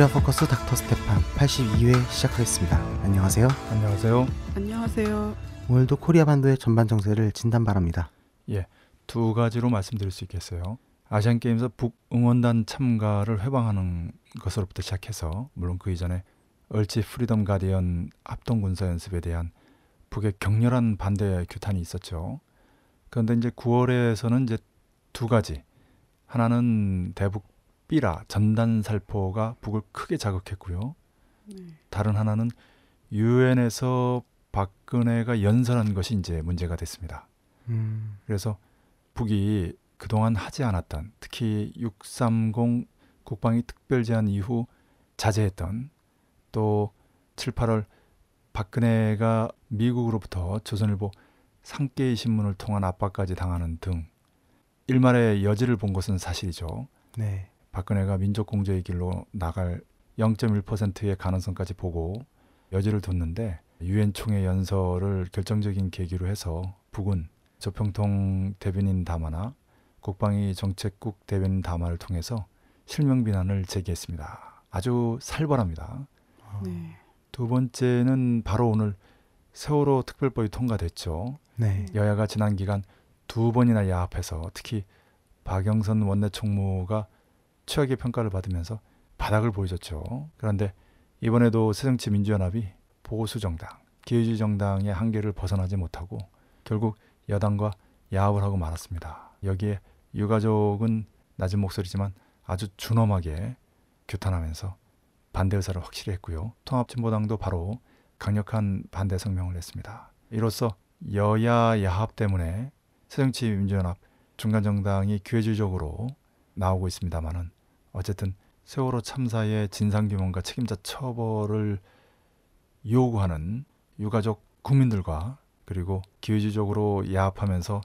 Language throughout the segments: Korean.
코리아 포커스 닥터 스테판 82회 시작하겠습니다. 안녕하세요. 안녕하세요. 안녕하세요. 오늘도 코리아 반도의 전반 정세를 진단 바랍니다. 예, 두 가지로 말씀드릴 수 있겠어요. 아시안 게임에서 북 응원단 참가를 훼방하는 것으로부터 시작해서 물론 그 이전에 을지 프리덤 가디언 합동 군사 연습에 대한 북의 격렬한 반대 규탄이 있었죠. 그런데 이제 9월에서는 이제 두 가지 하나는 대북 삐라 전단 살포가 북을 크게 자극했고요. 네. 다른 하나는 유엔에서 박근혜가 연설한 것이 이제 문제가 됐습니다. 음, 그래서 북이 그동안 하지 않았던 특히 630 국방위 특별 제안 이후 자제했던 또 7, 8월 박근혜가 미국으로부터 조선일보 상계의 신문을 통한 압박까지 당하는 등 일말의 여지를 본 것은 사실이죠. 네. 박근혜가 민족공조의 길로 나갈 0.1%의 가능성까지 보고 여지를 뒀는데 유엔 총회 연설을 결정적인 계기로 해서 북은 조평통 대변인 담화나 국방위 정책국 대변인 담화를 통해서 실명 비난을 제기했습니다. 아주 살벌합니다. 어, 네. 두 번째는 바로 오늘 세월호 특별법이 통과됐죠. 네. 여야가 지난 기간 두 번이나 야합해서 특히 박영선 원내총무가 최악의 평가를 받으면서 바닥을 보여줬죠. 그런데 이번에도 새정치 민주연합이 보수 정당, 기회주의 정당의 한계를 벗어나지 못하고 결국 여당과 야합을 하고 말았습니다. 여기에 유가족은 낮은 목소리지만 아주 준엄하게 규탄하면서 반대 의사를 확실히 했고요. 통합진보당도 바로 강력한 반대 성명을 냈습니다. 이로써 여야 야합 때문에 새정치 민주연합 중간정당이 기회주의적으로 나오고 있습니다만은 어쨌든 세월호 참사의 진상규명과 책임자 처벌을 요구하는 유가족 국민들과 그리고 기회주의적으로 야합하면서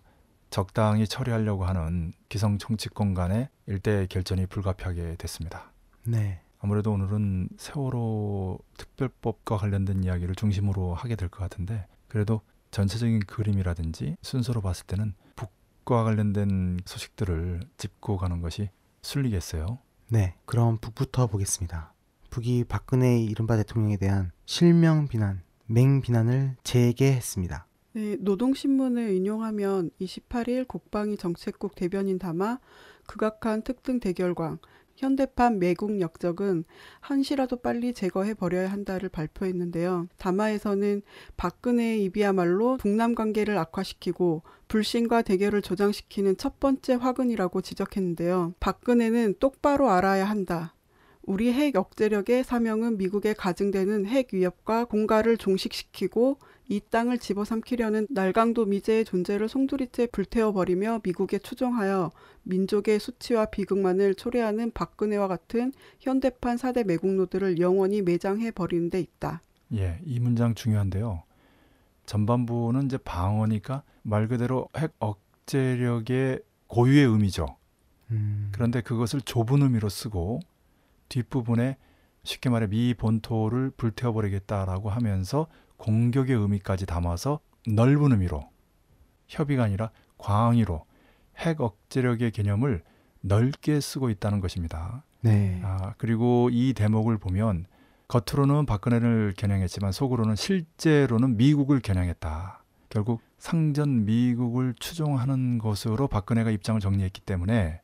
적당히 처리하려고 하는 기성 정치권 간의 일대 결전이 불가피하게 됐습니다. 네. 아무래도 오늘은 세월호 특별법과 관련된 이야기를 중심으로 하게 될 것 같은데 그래도 전체적인 그림이라든지 순서로 봤을 때는 북과 관련된 소식들을 짚고 가는 것이 순리겠어요. 네. 그럼 북부터 보겠습니다. 북이 박근혜 이른바 대통령에 대한 실명 비난, 맹 비난을 재개했습니다. 네, 노동신문을 인용하면 28일 국방위 정책국 대변인 담화 극악한 특등 대결광 현대판 매국 역적은 한시라도 빨리 제거해 버려야 한다를 발표했는데요. 담화에서는 박근혜의 입이야말로 북남 관계를 악화시키고 불신과 대결을 조장시키는 첫 번째 화근이라고 지적했는데요. 박근혜는 똑바로 알아야 한다. 우리 핵 억제력의 사명은 미국에 가증되는 핵 위협과 공갈을 종식시키고 이 땅을 집어삼키려는 날강도 미제의 존재를 송두리째 불태워버리며 미국에 추종하여 민족의 수치와 비극만을 초래하는 박근혜와 같은 현대판 사대 매국노들을 영원히 매장해 버리는 데 있다. 예, 이 문장 중요한데요. 전반부는 이제 방어니까 말 그대로 핵 억제력의 고유의 의미죠. 음, 그런데 그것을 좁은 의미로 쓰고 뒷부분에 쉽게 말해 미 본토를 불태워버리겠다라고 하면서 공격의 의미까지 담아서 넓은 의미로 협의가 아니라 광의로 핵 억제력의 개념을 넓게 쓰고 있다는 것입니다. 네. 아, 그리고 이 대목을 보면 겉으로는 박근혜를 겨냥했지만 속으로는 실제로는 미국을 겨냥했다. 결국 상전 미국을 추종하는 것으로 박근혜가 입장을 정리했기 때문에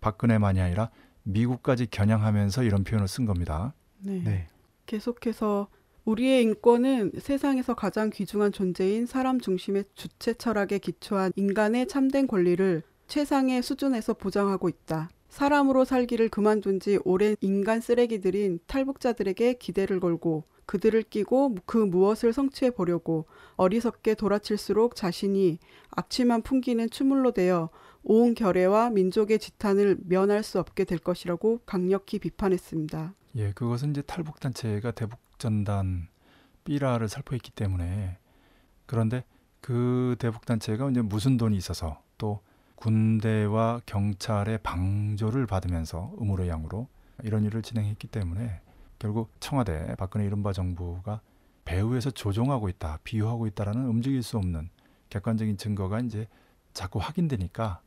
박근혜만이 아니라 미국까지 겨냥하면서 이런 표현을 쓴 겁니다. 네. 네. 계속해서 우리의 인권은 세상에서 가장 귀중한 존재인 사람 중심의 주체 철학에 기초한 인간의 참된 권리를 최상의 수준에서 보장하고 있다. 사람으로 살기를 그만둔 지 오랜 인간 쓰레기들인 탈북자들에게 기대를 걸고 그들을 끼고 그 무엇을 성취해 보려고 어리석게 돌아칠수록 자신이 악취만 풍기는 추물로 되어 온 결의와 민족의 지탄을 면할 수 없게 될 것이라고 강력히 비판했습니다. 예, 그것은 이제 탈북 단체가 대북 전단 삐라를 살포했기 때문에 그런데 그 대북 단체가 이제 무슨 돈이 있어서 또 군대와 경찰의 방조를 받으면서 음으로 양으로 이런 일을 진행했기 때문에 결국 청와대 박근혜 이른바 정부가 배후에서 조종하고 있다, 비유하고 있다라는 움직일 수 없는 객관적인 증거가 이제 자꾸 확인되니까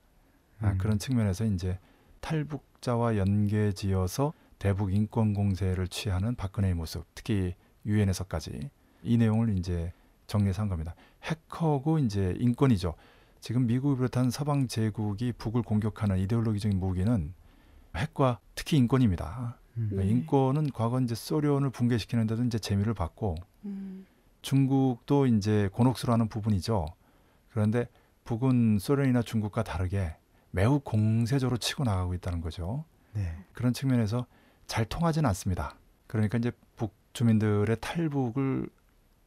아, 음. 그런 측면에서 이제 탈북자와 연계지어서 대북 인권 공세를 취하는 박근혜의 모습, 특히 유엔에서까지 이 내용을 이제 정리해서 한 겁니다. 핵하고 이제 인권이죠. 지금 미국을 비롯한 서방 제국이 북을 공격하는 이데올로기적인 무기는 핵과 특히 인권입니다. 음. 그러니까 네. 인권은 과거 이제 소련을 붕괴시키는 데도 이제 재미를 봤고 음, 중국도 이제 곤혹스러워하는 부분이죠. 그런데 북은 소련이나 중국과 다르게 매우 공세적으로 치고 나가고 있다는 거죠. 네. 그런 측면에서 잘 통하지는 않습니다. 그러니까 이제 북 주민들의 탈북을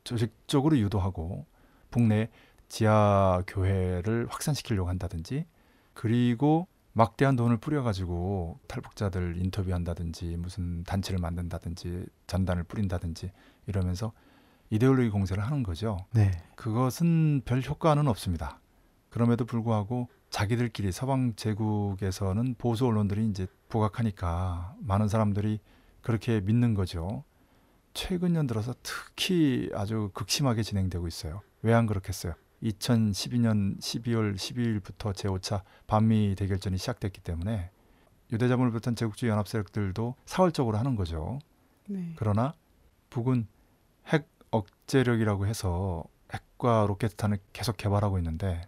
조직적으로 유도하고 북내 지하 교회를 확산시키려고 한다든지 그리고 막대한 돈을 뿌려가지고 탈북자들 인터뷰한다든지 무슨 단체를 만든다든지 전단을 뿌린다든지 이러면서 이데올로기 공세를 하는 거죠. 네. 그것은 별 효과는 없습니다. 그럼에도 불구하고 자기들끼리 서방 제국에서는 보수 언론들이 이제 부각하니까 많은 사람들이 그렇게 믿는 거죠. 최근 년 들어서 특히 아주 극심하게 진행되고 있어요. 왜 안 그렇겠어요? 2012년 12월 12일부터 제5차 반미 대결전이 시작됐기 때문에 유대자본을 비롯한 제국주의 연합 세력들도 사월적으로 하는 거죠. 네. 그러나 북은 핵 억제력이라고 해서 핵과 로켓탄을 계속 개발하고 있는데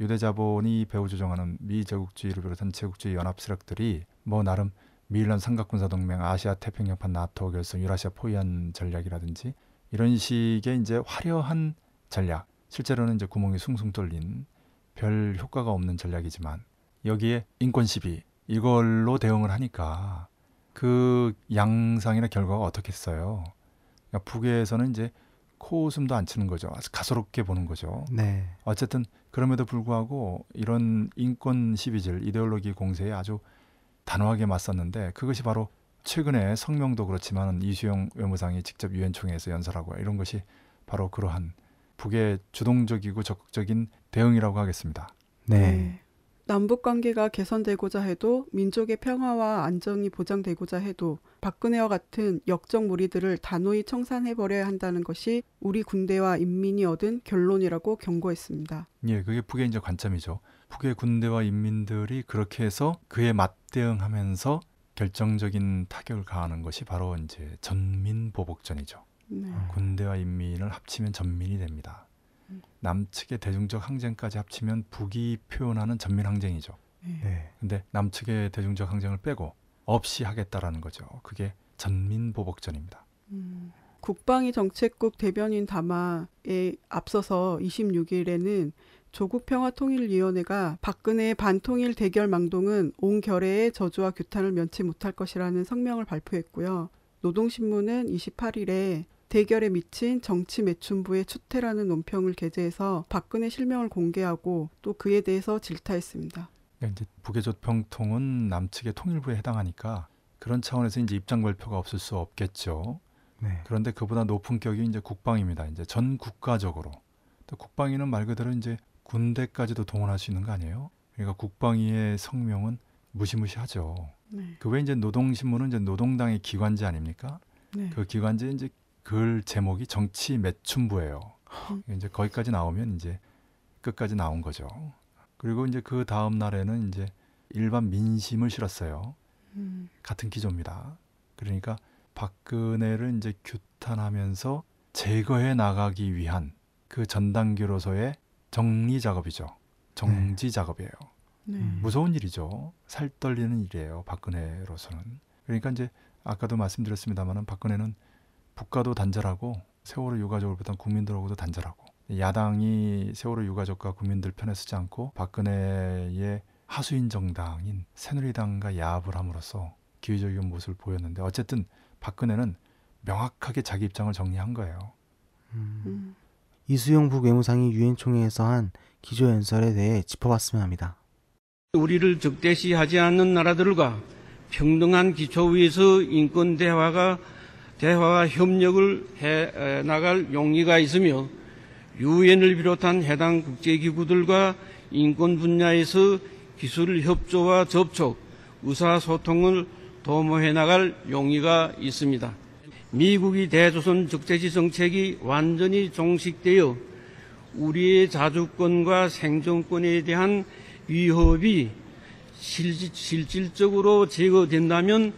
유대자본이 배후 조정하는 미 제국주의를 비롯한 제국주의 연합 세력들이 뭐 나름 미일란 삼각군사 동맹, 아시아 태평양판 나토 결성, 유라시아 포위한 전략이라든지 이런 식의 이제 화려한 전략, 실제로는 이제 구멍이 숭숭 뚫린 별 효과가 없는 전략이지만 여기에 인권 시비 이걸로 대응을 하니까 그 양상이나 결과가 어떻겠어요? 그러니까 북에서는 이제 코웃음도 안 치는 거죠. 아주 가소롭게 보는 거죠. 네. 어쨌든 그럼에도 불구하고 이런 인권 시비질, 이데올로기 공세에 아주 단호하게 맞섰는데 그것이 바로 최근에 성명도 그렇지만 이수영 외무상이 직접 유엔 총회에서 연설하고 이런 것이 바로 그러한 북의 주동적이고 적극적인 대응이라고 하겠습니다. 네. 남북 관계가 개선되고자 해도 민족의 평화와 안정이 보장되고자 해도 박근혜와 같은 역적 무리들을 단호히 청산해 버려야 한다는 것이 우리 군대와 인민이 얻은 결론이라고 경고했습니다. 예, 그게 북의 이제 관점이죠. 북의 군대와 인민들이 그렇게 해서 그에 맞대응하면서 결정적인 타격을 가하는 것이 바로 이제 전민 보복전이죠. 네. 군대와 인민을 합치면 전민이 됩니다. 음. 남측의 대중적 항쟁까지 합치면 북이 표현하는 전민 항쟁이죠. 네. 네. 근데 남측의 대중적 항쟁을 빼고 없이 하겠다라는 거죠. 그게 전민 보복전입니다. 음, 국방위 정책국 대변인 담화에 앞서서 26일에는 조국 평화통일위원회가 박근혜의 반통일 대결 망동은 온 결의의 저주와 규탄을 면치 못할 것이라는 성명을 발표했고요. 노동신문은 28일에 대결에 미친 정치 매춘부의 추태라는 논평을 게재해서 박근혜 실명을 공개하고 또 그에 대해서 질타했습니다. 그러니까 이제 북의 조평통은 남측의 통일부에 해당하니까 그런 차원에서 이제 입장 발표가 없을 수 없겠죠. 네. 그런데 그보다 높은 격이 이제 국방입니다. 이제 전 국가적으로. 또 국방위는 말 그대로 이제 군대까지도 동원할 수 있는 거 아니에요? 그러니까 국방위의 성명은 무시무시하죠. 네. 그 외에 이제 노동신문은 이제 노동당의 기관지 아닙니까? 네. 그 기관지에 이제 글 제목이 정치 매춘부예요. 음. 이제 거기까지 나오면 이제 끝까지 나온 거죠. 그리고 이제 그 다음 날에는 이제 일반 민심을 실었어요. 음, 같은 기조입니다. 그러니까 박근혜를 이제 규탄하면서 제거해 나가기 위한 그전 단계로서의 정리 작업이죠. 정지 작업이에요. 네. 음. 무서운 일이죠. 살 떨리는 일이에요. 박근혜로서는. 그러니까 이제 아까도 말씀드렸습니다만은 박근혜는 북과도 단절하고 세월호 유가족을 비롯한 국민들하고도 단절하고 야당이 세월호 유가족과 국민들 편에 서지 않고 박근혜의 하수인 정당인 새누리당과 야합을 함으로써 기회적인 모습을 보였는데 어쨌든 박근혜는 명확하게 자기 입장을 정리한 거예요. 음. 음, 이수영 북외무상이 유엔 총회에서 한 기조 연설에 대해 짚어봤으면 합니다. 우리를 적대시하지 않는 나라들과 평등한 기초 위에서 인권 대화가 대화와 협력을 해 나갈 용의가 있으며 유엔을 비롯한 해당 국제기구들과 인권 분야에서 기술 협조와 접촉, 의사소통을 도모해 나갈 용의가 있습니다. 미국이 대조선 적대시 정책이 완전히 종식되어 우리의 자주권과 생존권에 대한 위협이 실- 실질적으로 제거된다면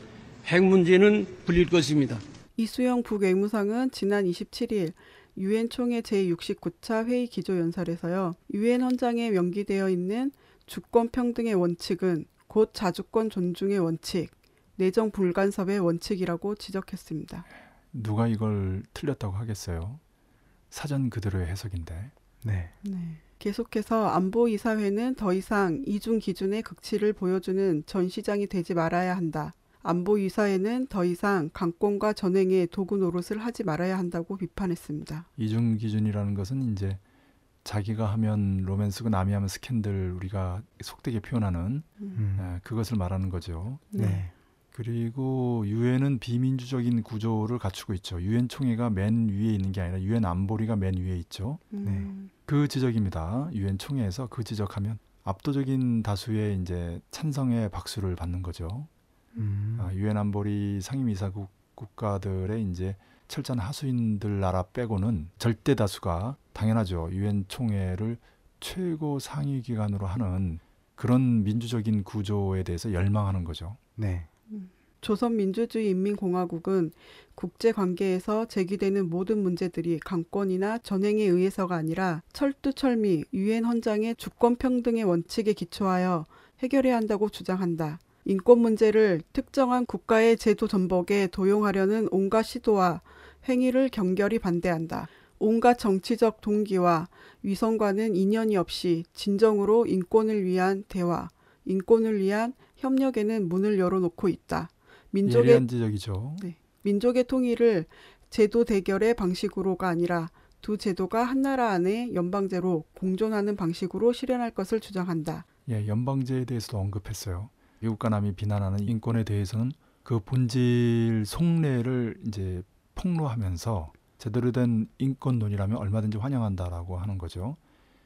핵 문제는 풀릴 것입니다. 이수영 북외무상은 지난 27일 유엔 총회 제69차 회의 기조연설에서요. 유엔 헌장에 명기되어 있는 주권 평등의 원칙은 곧 자주권 존중의 원칙, 내정 불간섭의 원칙이라고 지적했습니다. 누가 이걸 틀렸다고 하겠어요? 사전 그대로의 해석인데. 네. 네. 계속해서 안보이사회는 더 이상 이중 기준의 극치를 보여주는 전시장이 되지 말아야 한다. 안보 이사회는 더 이상 강권과 전횡의 도구 노릇을 하지 말아야 한다고 비판했습니다. 이중 기준이라는 것은 이제 자기가 하면 로맨스고 남이 하면 스캔들 우리가 속되게 표현하는 음. 에, 그것을 말하는 거죠. 네. 그리고 유엔은 비민주적인 구조를 갖추고 있죠. 유엔 총회가 맨 위에 있는 게 아니라 유엔 안보리가 맨 위에 있죠. 음, 그 지적입니다. 유엔 총회에서 그 지적하면 압도적인 다수의 이제 찬성의 박수를 받는 거죠. 음. 아, 유엔 안보리 상임이사국 국가들의 이제 철저한 하수인들 나라 빼고는 절대 다수가 당연하죠. 유엔 총회를 최고 상위 기관으로 하는 그런 민주적인 구조에 대해서 열망하는 거죠. 네. 조선민주주의인민공화국은 국제관계에서 제기되는 모든 문제들이 강권이나 전횡에 의해서가 아니라 철두철미 유엔 헌장의 주권평등의 원칙에 기초하여 해결해야 한다고 주장한다. 인권 문제를 특정한 국가의 제도 전복에 도용하려는 온갖 시도와 행위를 경결히 반대한다. 온갖 정치적 동기와 위선과는 인연이 없이 진정으로 인권을 위한 대화, 인권을 위한 협력에는 문을 열어놓고 있다. 민족의 지적이죠. 민족의 통일을 제도 대결의 방식으로가 아니라 두 제도가 한 나라 안에 연방제로 공존하는 방식으로 실현할 것을 주장한다. 예, 연방제에 대해서도 언급했어요. 미국과 남이 비난하는 인권에 대해서는 그 본질 속내를 이제 폭로하면서 제대로 된 인권론이라면 얼마든지 환영한다라고 하는 거죠.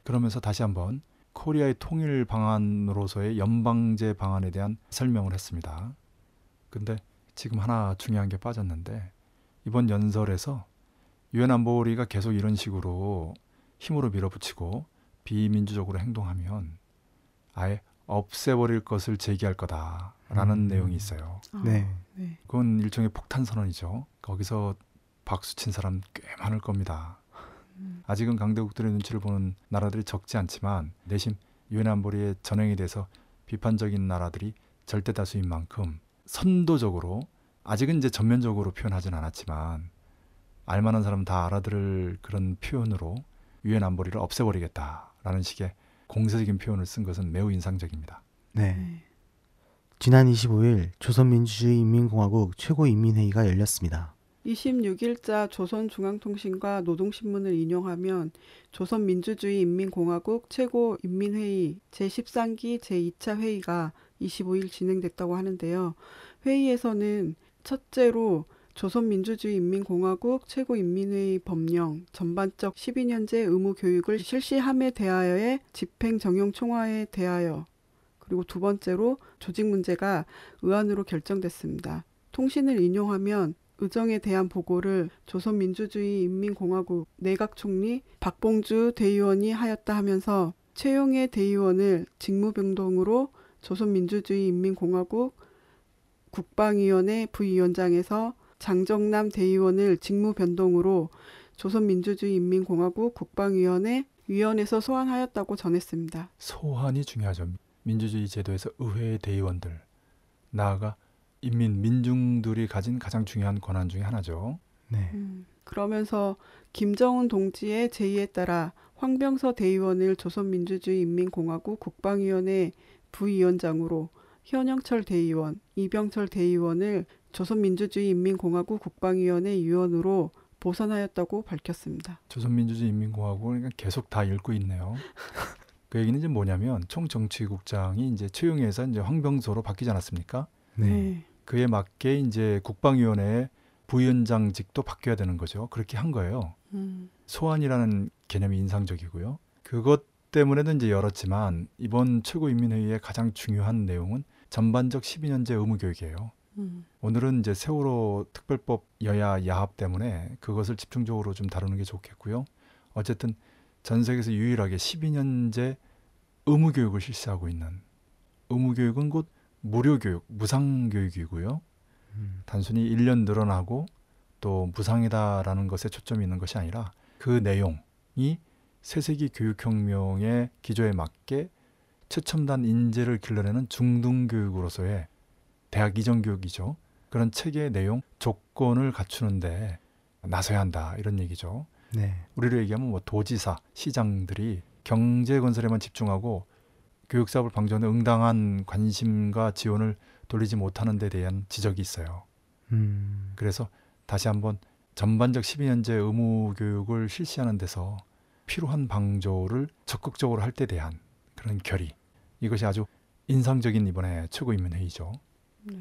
그러면서 다시 한번 코리아의 통일 방안으로서의 연방제 방안에 대한 설명을 했습니다. 근데 지금 하나 중요한 게 빠졌는데 이번 연설에서 유엔 안보리가 계속 이런 식으로 힘으로 밀어붙이고 비민주적으로 행동하면 아예 없애버릴 것을 제기할 거다라는 음. 내용이 있어요. 아, 네. 네. 그건 일종의 폭탄 선언이죠. 거기서 박수 친 사람 꽤 많을 겁니다. 음. 아직은 강대국들의 눈치를 보는 나라들이 적지 않지만 내심 유엔 안보리의 전횡에 대해서 비판적인 나라들이 절대 다수인 만큼 선도적으로 아직은 이제 전면적으로 표현하진 않았지만 알만한 사람 다 알아들을 그런 표현으로 유엔 안보리를 없애버리겠다라는 식의 공세적인 표현을 쓴 것은 매우 인상적입니다. 네. 네. 지난 25일 조선민주주의 인민공화국 최고인민회의가 열렸습니다. 26일자 조선중앙통신과 노동신문을 인용하면 조선민주주의 인민공화국 최고인민회의 제13기 제2차 회의가 25일 진행됐다고 하는데요. 회의에서는 첫째로 조선민주주의인민공화국 최고인민회의 법령 전반적 12년제 의무 교육을 실시함에 대하여의 집행 정형 총화에 대하여 그리고 두 번째로 조직 문제가 의안으로 결정됐습니다. 통신을 인용하면 의정에 대한 보고를 조선민주주의인민공화국 내각총리 박봉주 대의원이 하였다 하면서 최용해 대의원을 직무병동으로 조선민주주의인민공화국 국방위원회 부위원장에서 장정남 대의원을 직무 변동으로 조선민주주의인민공화국 국방위원회 위원에서 소환하였다고 전했습니다. 소환이 중요하죠. 민주주의 제도에서 의회 대의원들 나아가 인민 민중들이 가진 가장 중요한 권한 중의 하나죠. 네. 음, 그러면서 김정은 동지의 제의에 따라 황병서 대의원을 조선민주주의인민공화국 국방위원회 부위원장으로 현영철 대의원, 이병철 대의원을 조선민주주의인민공화국 국방위원회 위원으로 보선하였다고 밝혔습니다. 조선민주주의인민공화국을 그러니까 계속 다 읽고 있네요. 그 얘기는 이제 뭐냐면 총정치국장이 이제 최용해에서 이제 황병소로 바뀌지 않았습니까? 네. 그에 맞게 이제 국방위원회 부위원장직도 바뀌어야 되는 거죠. 그렇게 한 거예요. 음, 소환이라는 개념이 인상적이고요. 그것 때문에도 이제 열었지만 이번 최고인민회의의 가장 중요한 내용은 전반적 12년제 의무교육이에요. 음, 오늘은 이제 세월호 특별법 여야 야합 때문에 그것을 집중적으로 좀 다루는 게 좋겠고요. 어쨌든 전 세계에서 유일하게 12년제 의무교육을 실시하고 있는 의무교육은 곧 무료교육, 무상교육이고요. 음. 단순히 1년 늘어나고 또 무상이다라는 것에 초점이 있는 것이 아니라 그 내용이 새세기 교육혁명의 기조에 맞게 최첨단 인재를 길러내는 중등교육으로서의 대학 이전 교육이죠. 그런 체계의 내용, 조건을 갖추는데 나서야 한다 이런 얘기죠. 네. 우리로 얘기하면 뭐 도지사, 시장들이 경제 건설에만 집중하고 교육 사업을 방조하는 응당한 관심과 지원을 돌리지 못하는 데 대한 지적이 있어요. 음. 그래서 다시 한번 전반적 12년제 의무 교육을 실시하는 데서 필요한 방조를 적극적으로 할 때 대한 그런 결의 이것이 아주 인상적인 이번에 최고인민 회의죠. 네.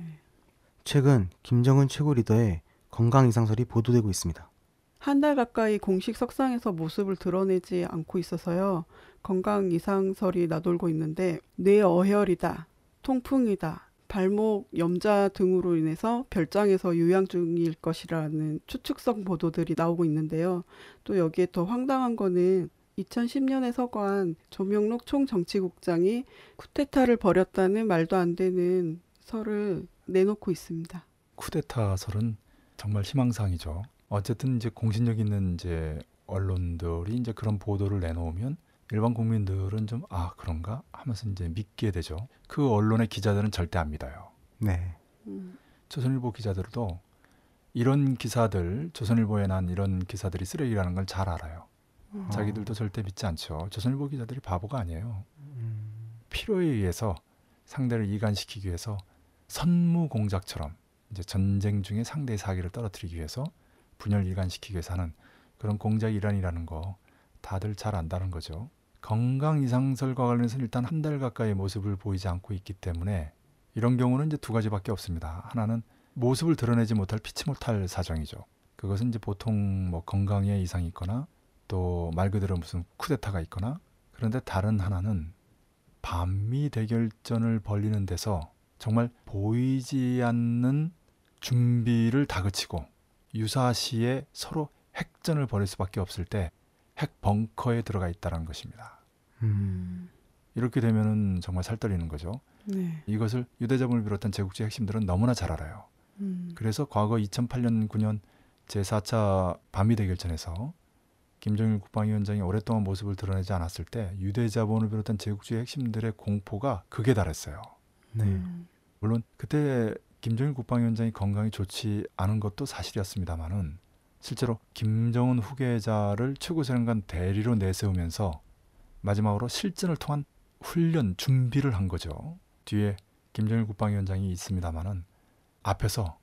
최근 김정은 최고 리더의 건강 이상설이 보도되고 있습니다. 한 달 가까이 공식 석상에서 모습을 드러내지 않고 있어서요. 건강 이상설이 나돌고 있는데 뇌 어혈이다, 통풍이다, 발목 염자 등으로 인해서 별장에서 요양 중일 것이라는 추측성 보도들이 나오고 있는데요. 또 여기에 더 황당한 거는 2010년에 서거한 조명록 총정치국장이 쿠데타를 벌였다는 말도 안 되는 설을 내놓고 있습니다. 쿠데타 설은 정말 희망사항이죠. 어쨌든 이제 공신력 있는 이제 언론들이 이제 그런 보도를 내놓으면 일반 국민들은 좀 아 그런가 하면서 이제 믿게 되죠. 그 언론의 기자들은 절대 안 믿어요. 네. 음, 조선일보 기자들도 이런 기사들 조선일보에 난 이런 기사들이 쓰레기라는 걸 잘 알아요. 음. 자기들도 절대 믿지 않죠. 조선일보 기자들이 바보가 아니에요. 음. 필요에 의해서 상대를 이간시키기 위해서 선무 공작처럼 이제 전쟁 중에 상대의 사기를 떨어뜨리기 위해서 분열 이간시키기 위해서 하는 그런 공작 일환이라는 거 다들 잘 안다는 거죠. 건강 이상설과 관련해서 일단 한 달 가까이 모습을 보이지 않고 있기 때문에 이런 경우는 이제 두 가지밖에 없습니다. 하나는 모습을 드러내지 못할 피치 못할 사정이죠. 그것은 이제 보통 뭐 건강에 이상이 있거나 또 말 그대로 무슨 쿠데타가 있거나 그런데 다른 하나는 반미 대결전을 벌리는 데서 정말 보이지 않는 준비를 다그치고 유사시에 서로 핵전을 벌일 수밖에 없을 때 핵 벙커에 들어가 있다는 것입니다. 음. 이렇게 되면은 정말 살떨리는 거죠. 네. 이것을 유대자본을 비롯한 제국주의 핵심들은 너무나 잘 알아요. 음, 그래서 과거 2008년 9년 제4차 반미 대결전에서 김정일 국방위원장이 오랫동안 모습을 드러내지 않았을 때 유대 자본을 비롯한 제국주의 핵심들의 공포가 극에 달했어요. 네. 음, 물론 그때 김정일 국방위원장이 건강이 좋지 않은 것도 사실이었습니다만은 실제로 김정은 후계자를 최고사령관 대리로 내세우면서 마지막으로 실전을 통한 훈련 준비를 한 거죠. 뒤에 김정일 국방위원장이 있습니다만은 앞에서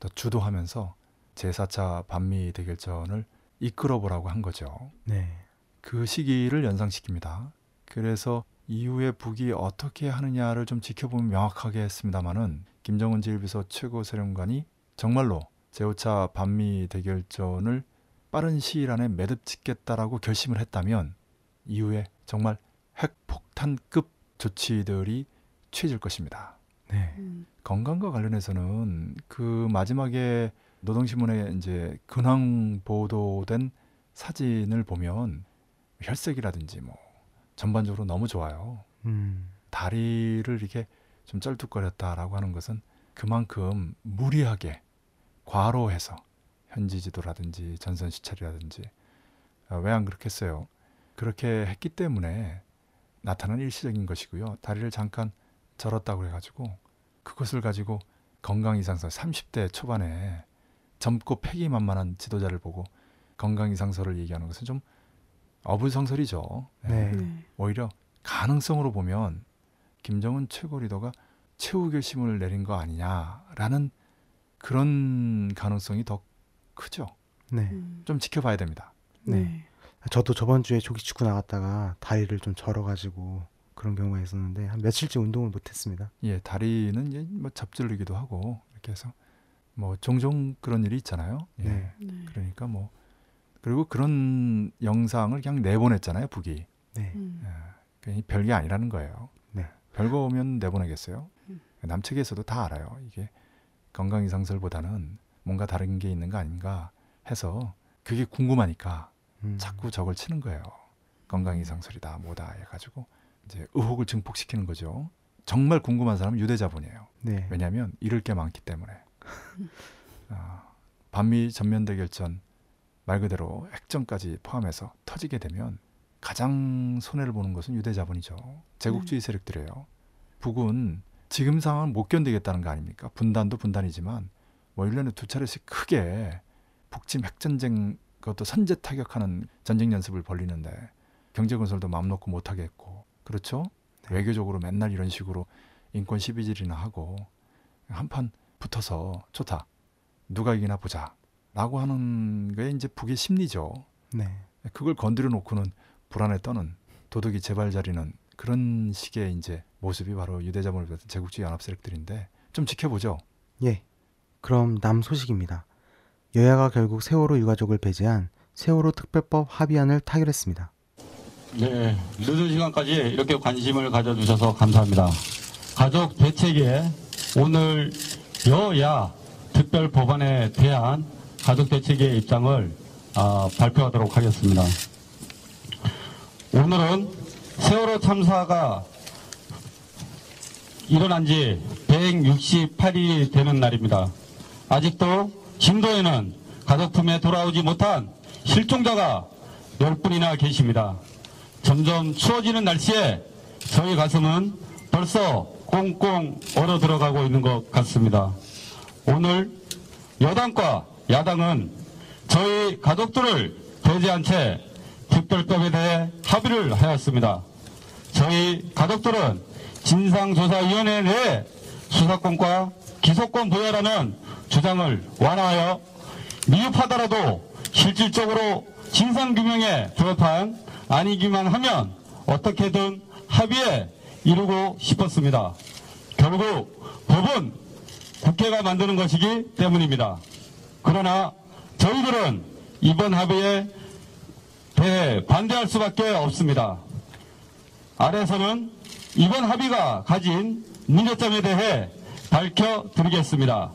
또 주도하면서 제4차 반미 대결전을 이끌어 보라고 한 거죠. 네. 그 시기를 연상시킵니다. 그래서 이후에 북이 어떻게 하느냐를 좀 지켜보면 명확하게 했습니다마는 김정은 제1비서 최고사령관이 정말로 제5차 반미 대결전을 빠른 시일 안에 매듭 짓겠다라고 결심을 했다면 이후에 정말 핵폭탄급 조치들이 취해질 것입니다. 네. 음, 건강과 관련해서는 그 마지막에 노동신문에 이제 근황 보도된 사진을 보면 혈색이라든지 뭐 전반적으로 너무 좋아요. 음. 다리를 이렇게 좀 쩔뚝거렸다라고 하는 것은 그만큼 무리하게 과로해서 현지 지도라든지 전선 시찰이라든지 아, 왜안 그렇겠어요? 그렇게 했기 때문에 나타난 일시적인 것이고요. 다리를 잠깐 절었다고 해가지고 그것을 가지고 건강 이상설 30대 초반에 젊고 패기만만한 지도자를 보고 건강 이상설을 얘기하는 것은 좀 어불성설이죠. 네. 네. 오히려 가능성으로 보면 김정은 최고 리더가 최후 결심을 내린 거 아니냐라는 그런 가능성이 더 크죠. 네. 음, 좀 지켜봐야 됩니다. 네. 네. 저도 저번 주에 조기 축구 나갔다가 다리를 좀 절어가지고 그런 경우가 있었는데 한 며칠째 운동을 못했습니다. 예, 다리는 이제 뭐 접질리기도 하고 이렇게 해서 뭐 종종 그런 일이 있잖아요. 예. 네. 네. 그러니까 뭐 그리고 그런 영상을 그냥 내보냈잖아요, 북이. 네. 음, 예. 별게 아니라는 거예요. 네. 별거 오면 내보내겠어요. 음. 남측에서도 다 알아요. 이게 건강 이상설보다는 뭔가 다른 게 있는 거 아닌가 해서 그게 궁금하니까 음. 자꾸 저걸 치는 거예요. 건강 이상설이다, 뭐다 해가지고 이제 의혹을 증폭시키는 거죠. 정말 궁금한 사람은 유대자본이에요. 네. 왜냐하면 잃을 게 많기 때문에 아, 반미 전면 대결전 말 그대로 핵전까지 포함해서 터지게 되면 가장 손해를 보는 것은 유대 자본이죠. 제국주의 세력들이에요. 북은 지금 상황은 못 견디겠다는 거 아닙니까? 분단도 분단이지만 뭐 1년에 두 차례씩 크게 북침 핵전쟁 그것도 선제 타격하는 전쟁 연습을 벌리는데 경제 건설도 마음 놓고 못 하겠고 그렇죠? 네. 외교적으로 맨날 이런 식으로 인권 시비질이나 하고 한판 붙어서 좋다. 누가 이기나 보자 라고 하는 게 이제 북의 심리죠. 네. 그걸 건드려 놓고는 불안에 떠는 도덕이 제발 자리는 그런 식의 이제 모습이 바로 유대자본을 비롯한 제국주의 연합 세력들인데 좀 지켜보죠. 예. 그럼 남 소식입니다. 여야가 결국 세월호 유가족을 배제한 세월호 특별법 합의안을 타결했습니다. 네, 늦은 시간까지 이렇게 관심을 가져주셔서 감사합니다. 가족 대책에 오늘 여야 특별 법안에 대한 가족 대책의 입장을 아, 발표하도록 하겠습니다. 오늘은 세월호 참사가 일어난 지 168일이 되는 날입니다. 아직도 진도에는 가족 품에 돌아오지 못한 실종자가 10분이나 계십니다. 점점 추워지는 날씨에 저희 가슴은 벌써 꽁꽁 얼어 들어가고 있는 것 같습니다. 오늘 여당과 야당은 저희 가족들을 배제한 채 특별법에 대해 합의를 하였습니다. 저희 가족들은 진상조사위원회 내 수사권과 기소권 부여라는 주장을 완화하여 미흡하더라도 실질적으로 진상규명에 부합한 아니기만 하면 어떻게든 합의에 이루고 싶었습니다. 결국 법은 국회가 만드는 것이기 때문입니다. 그러나 저희들은 이번 합의에 대해 반대할 수밖에 없습니다. 아래서는 이번 합의가 가진 문제점에 대해 밝혀드리겠습니다.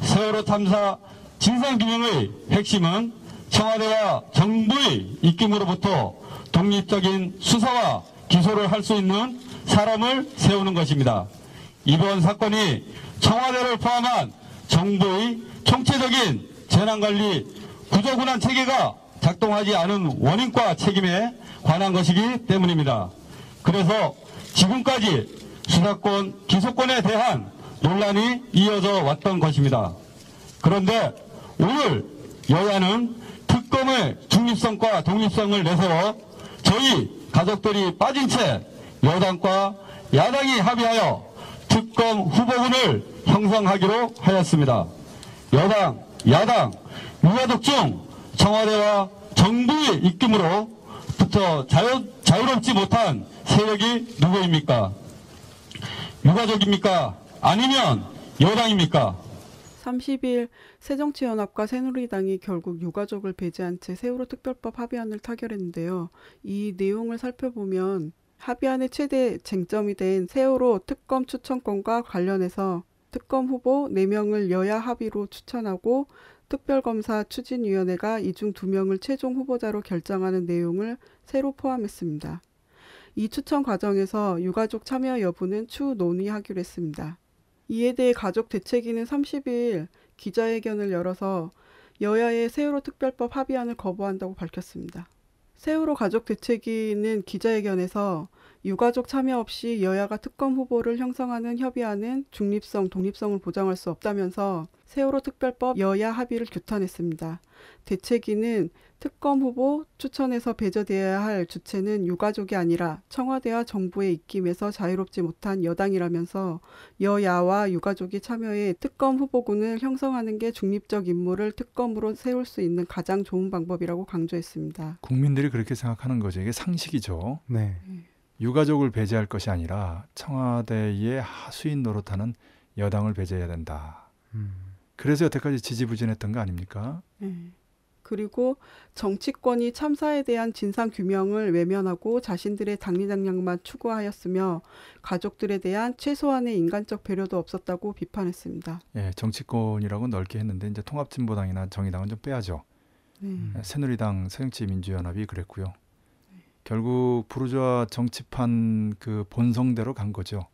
세월호 탐사 진상규명의 핵심은 청와대와 정부의 입김으로부터 독립적인 수사와 기소를 할 수 있는 사람을 세우는 것입니다. 이번 사건이 청와대를 포함한 정부의 총체적인 재난관리 구조군안 체계가 작동하지 않은 원인과 책임에 관한 것이기 때문입니다. 그래서 지금까지 수사권, 기소권에 대한 논란이 이어져 왔던 것입니다. 그런데 오늘 여야는 특검의 중립성과 독립성을 내세워 저희 가족들이 빠진 채 여당과 야당이 합의하여 특검 후보군을 형성하기로 하였습니다. 여당, 야당, 유가족 중 청와대와 정부의 입김으로부터 자유, 자유롭지 못한 세력이 누구입니까? 유가족입니까? 아니면 여당입니까? 30일 새정치연합과 새누리당이 결국 유가족을 배제한 채 세월호 특별법 합의안을 타결했는데요. 이 내용을 살펴보면 합의안의 최대 쟁점이 된 세월호 특검 추천권과 관련해서 특검 후보 4명을 여야 합의로 추천하고 특별검사 추진위원회가 이 중 2명을 최종 후보자로 결정하는 내용을 새로 포함했습니다. 이 추천 과정에서 유가족 참여 여부는 추후 논의하기로 했습니다. 이에 대해 가족 대책위는 30일 기자회견을 열어서 여야의 세월호 특별법 합의안을 거부한다고 밝혔습니다. 세월호 가족 대책위는 기자회견에서 유가족 참여 없이 여야가 특검 후보를 형성하는 협의안은 중립성, 독립성을 보장할 수 없다면서 세월호 특별법 여야 합의를 규탄했습니다. 대책위는 특검 후보 추천에서 배제되어야 할 주체는 유가족이 아니라 청와대와 정부의 입김에서 자유롭지 못한 여당이라면서 여야와 유가족이 참여해 특검 후보군을 형성하는 게 중립적 인물을 특검으로 세울 수 있는 가장 좋은 방법이라고 강조했습니다. 국민들이 그렇게 생각하는 거죠. 이게 상식이죠. 네. 유가족을 배제할 것이 아니라 청와대의 하수인 노릇하는 여당을 배제해야 된다. 음. 그래서 여태까지 지지부진했던 거 아닙니까? 네. 그리고 정치권이 참사에 대한 진상 규명을 외면하고 자신들의 당리당략만 추구하였으며 가족들에 대한 최소한의 인간적 배려도 없었다고 비판했습니다. 예, 정치권이라고 넓게 했는데 이제 통합진보당이나 정의당은 좀 빼야죠. 네. 예, 새누리당, 새정치민주연합이 그랬고요. 결국 부르주아 정치판 그 본성대로 간 거죠.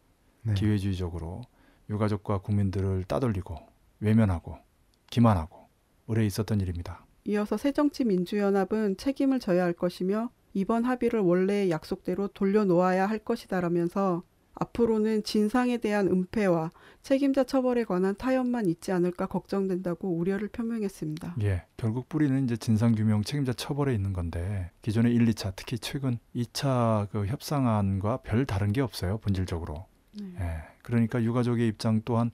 네. 기회주의적으로 유가족과 국민들을 따돌리고 외면하고 기만하고 오래 있었던 일입니다. 이어서 새정치민주연합은 책임을 져야 할 것이며 이번 합의를 원래의 약속대로 돌려놓아야 할 것이다라면서 앞으로는 진상에 대한 은폐와 책임자 처벌에 관한 타협만 있지 않을까 걱정된다고 우려를 표명했습니다. 예, 결국 뿌리는 이제 진상 규명 책임자 처벌에 있는 건데 기존의 1, 2차 특히 최근 2차 그 협상안과 별 다른 게 없어요 본질적으로. 네. 예, 그러니까 유가족의 입장 또한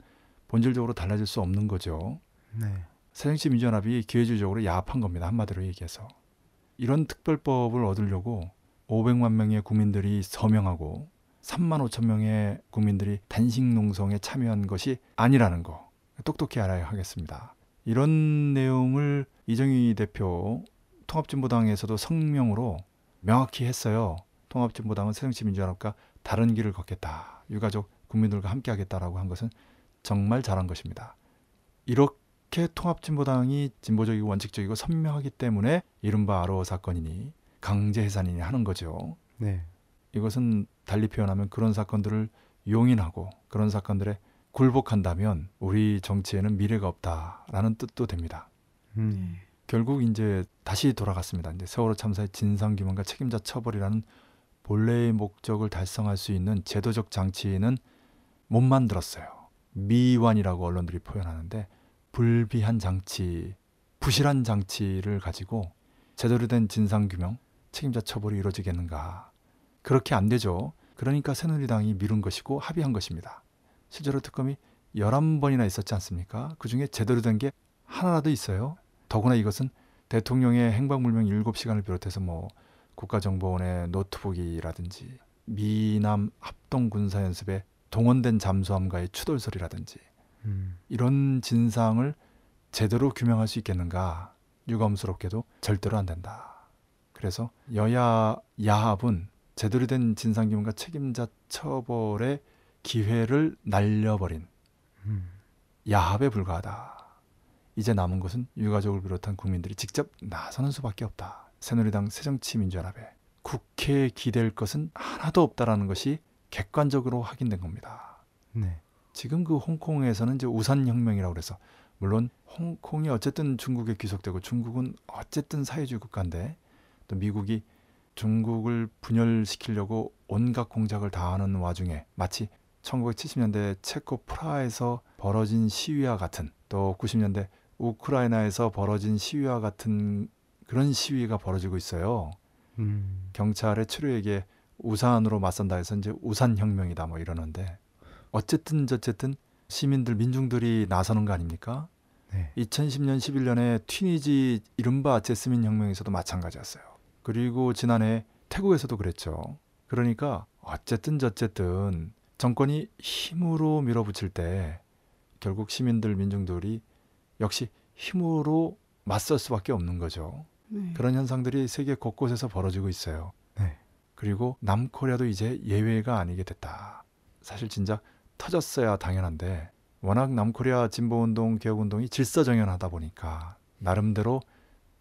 본질적으로 달라질 수 없는 거죠. 네. 새정치 민주연합이 기회주의적으로 야합한 겁니다. 한마디로 얘기해서. 이런 특별법을 얻으려고 500만 명의 국민들이 서명하고 3만 5천 명의 국민들이 단식 농성에 참여한 것이 아니라는 거 똑똑히 알아야 하겠습니다. 이런 내용을 이정희 대표 통합진보당에서도 성명으로 명확히 했어요. 통합진보당은 새정치민주연합과 다른 길을 걷겠다. 유가족 국민들과 함께하겠다라고 한 것은 정말 잘한 것입니다. 이렇게 통합진보당이 진보적이고 원칙적이고 선명하기 때문에 이른바 아로 사건이니 강제 해산이니 하는 거죠. 네. 이것은 달리 표현하면 그런 사건들을 용인하고 그런 사건들에 굴복한다면 우리 정치에는 미래가 없다라는 뜻도 됩니다. 음. 결국 이제 다시 돌아갔습니다. 이제 세월호 참사의 진상 규명과 책임자 처벌이라는 본래의 목적을 달성할 수 있는 제도적 장치는 못 만들었어요. 미완이라고 언론들이 표현하는데 불비한 장치, 부실한 장치를 가지고 제대로 된 진상 규명, 책임자 처벌이 이루어지겠는가? 그렇게 안 되죠. 그러니까 새누리당이 미룬 것이고 합의한 것입니다. 실제로 특검이 11번이나 있었지 않습니까? 그 중에 제대로 된 게 하나라도 있어요. 더구나 이것은 대통령의 행방불명 7시간을 비롯해서 뭐 국가정보원의 노트북이라든지 미남 합동군사연습에 동원된 잠수함과의 추돌설이라든지 음. 이런 진상을 제대로 규명할 수 있겠는가 유감스럽게도 절대로 안 된다. 그래서 여야 야합은 제대로 된 진상 규명과 책임자 처벌의 기회를 날려버린 음. 야합에 불과하다. 이제 남은 것은 유가족을 비롯한 국민들이 직접 나서는 수밖에 없다. 새누리당 새정치민주연합에 국회에 기댈 것은 하나도 없다라는 것이 객관적으로 확인된 겁니다. 네. 지금 그 홍콩에서는 이제 우산 혁명이라고 그래서 물론 홍콩이 어쨌든 중국에 귀속되고 중국은 어쨌든 사회주의 국가인데 또 미국이 중국을 분열시키려고 온갖 공작을 다 하는 와중에 마치 1970년대 체코 프라하에서 벌어진 시위와 같은 또 90년대 우크라이나에서 벌어진 시위와 같은 그런 시위가 벌어지고 있어요. 음. 경찰의 추류에게 우산으로 맞선다 해서 이제 우산 혁명이다 뭐 이러는데 어쨌든 저쨌든 시민들 민중들이 나서는 거 아닙니까? 네. 2010년 11년에 튀니지 이른바 제스민 혁명에서도 마찬가지였어요. 그리고 지난해 태국에서도 그랬죠. 그러니까 어쨌든 저쨌든 정권이 힘으로 밀어붙일 때 결국 시민들 민중들이 역시 힘으로 맞설 수밖에 없는 거죠. 네. 그런 현상들이 세계 곳곳에서 벌어지고 있어요. 네. 그리고 남코리아도 이제 예외가 아니게 됐다. 사실 진짜 터졌어야 당연한데 워낙 남코리아 진보운동 개혁운동이 질서정연하다 보니까 나름대로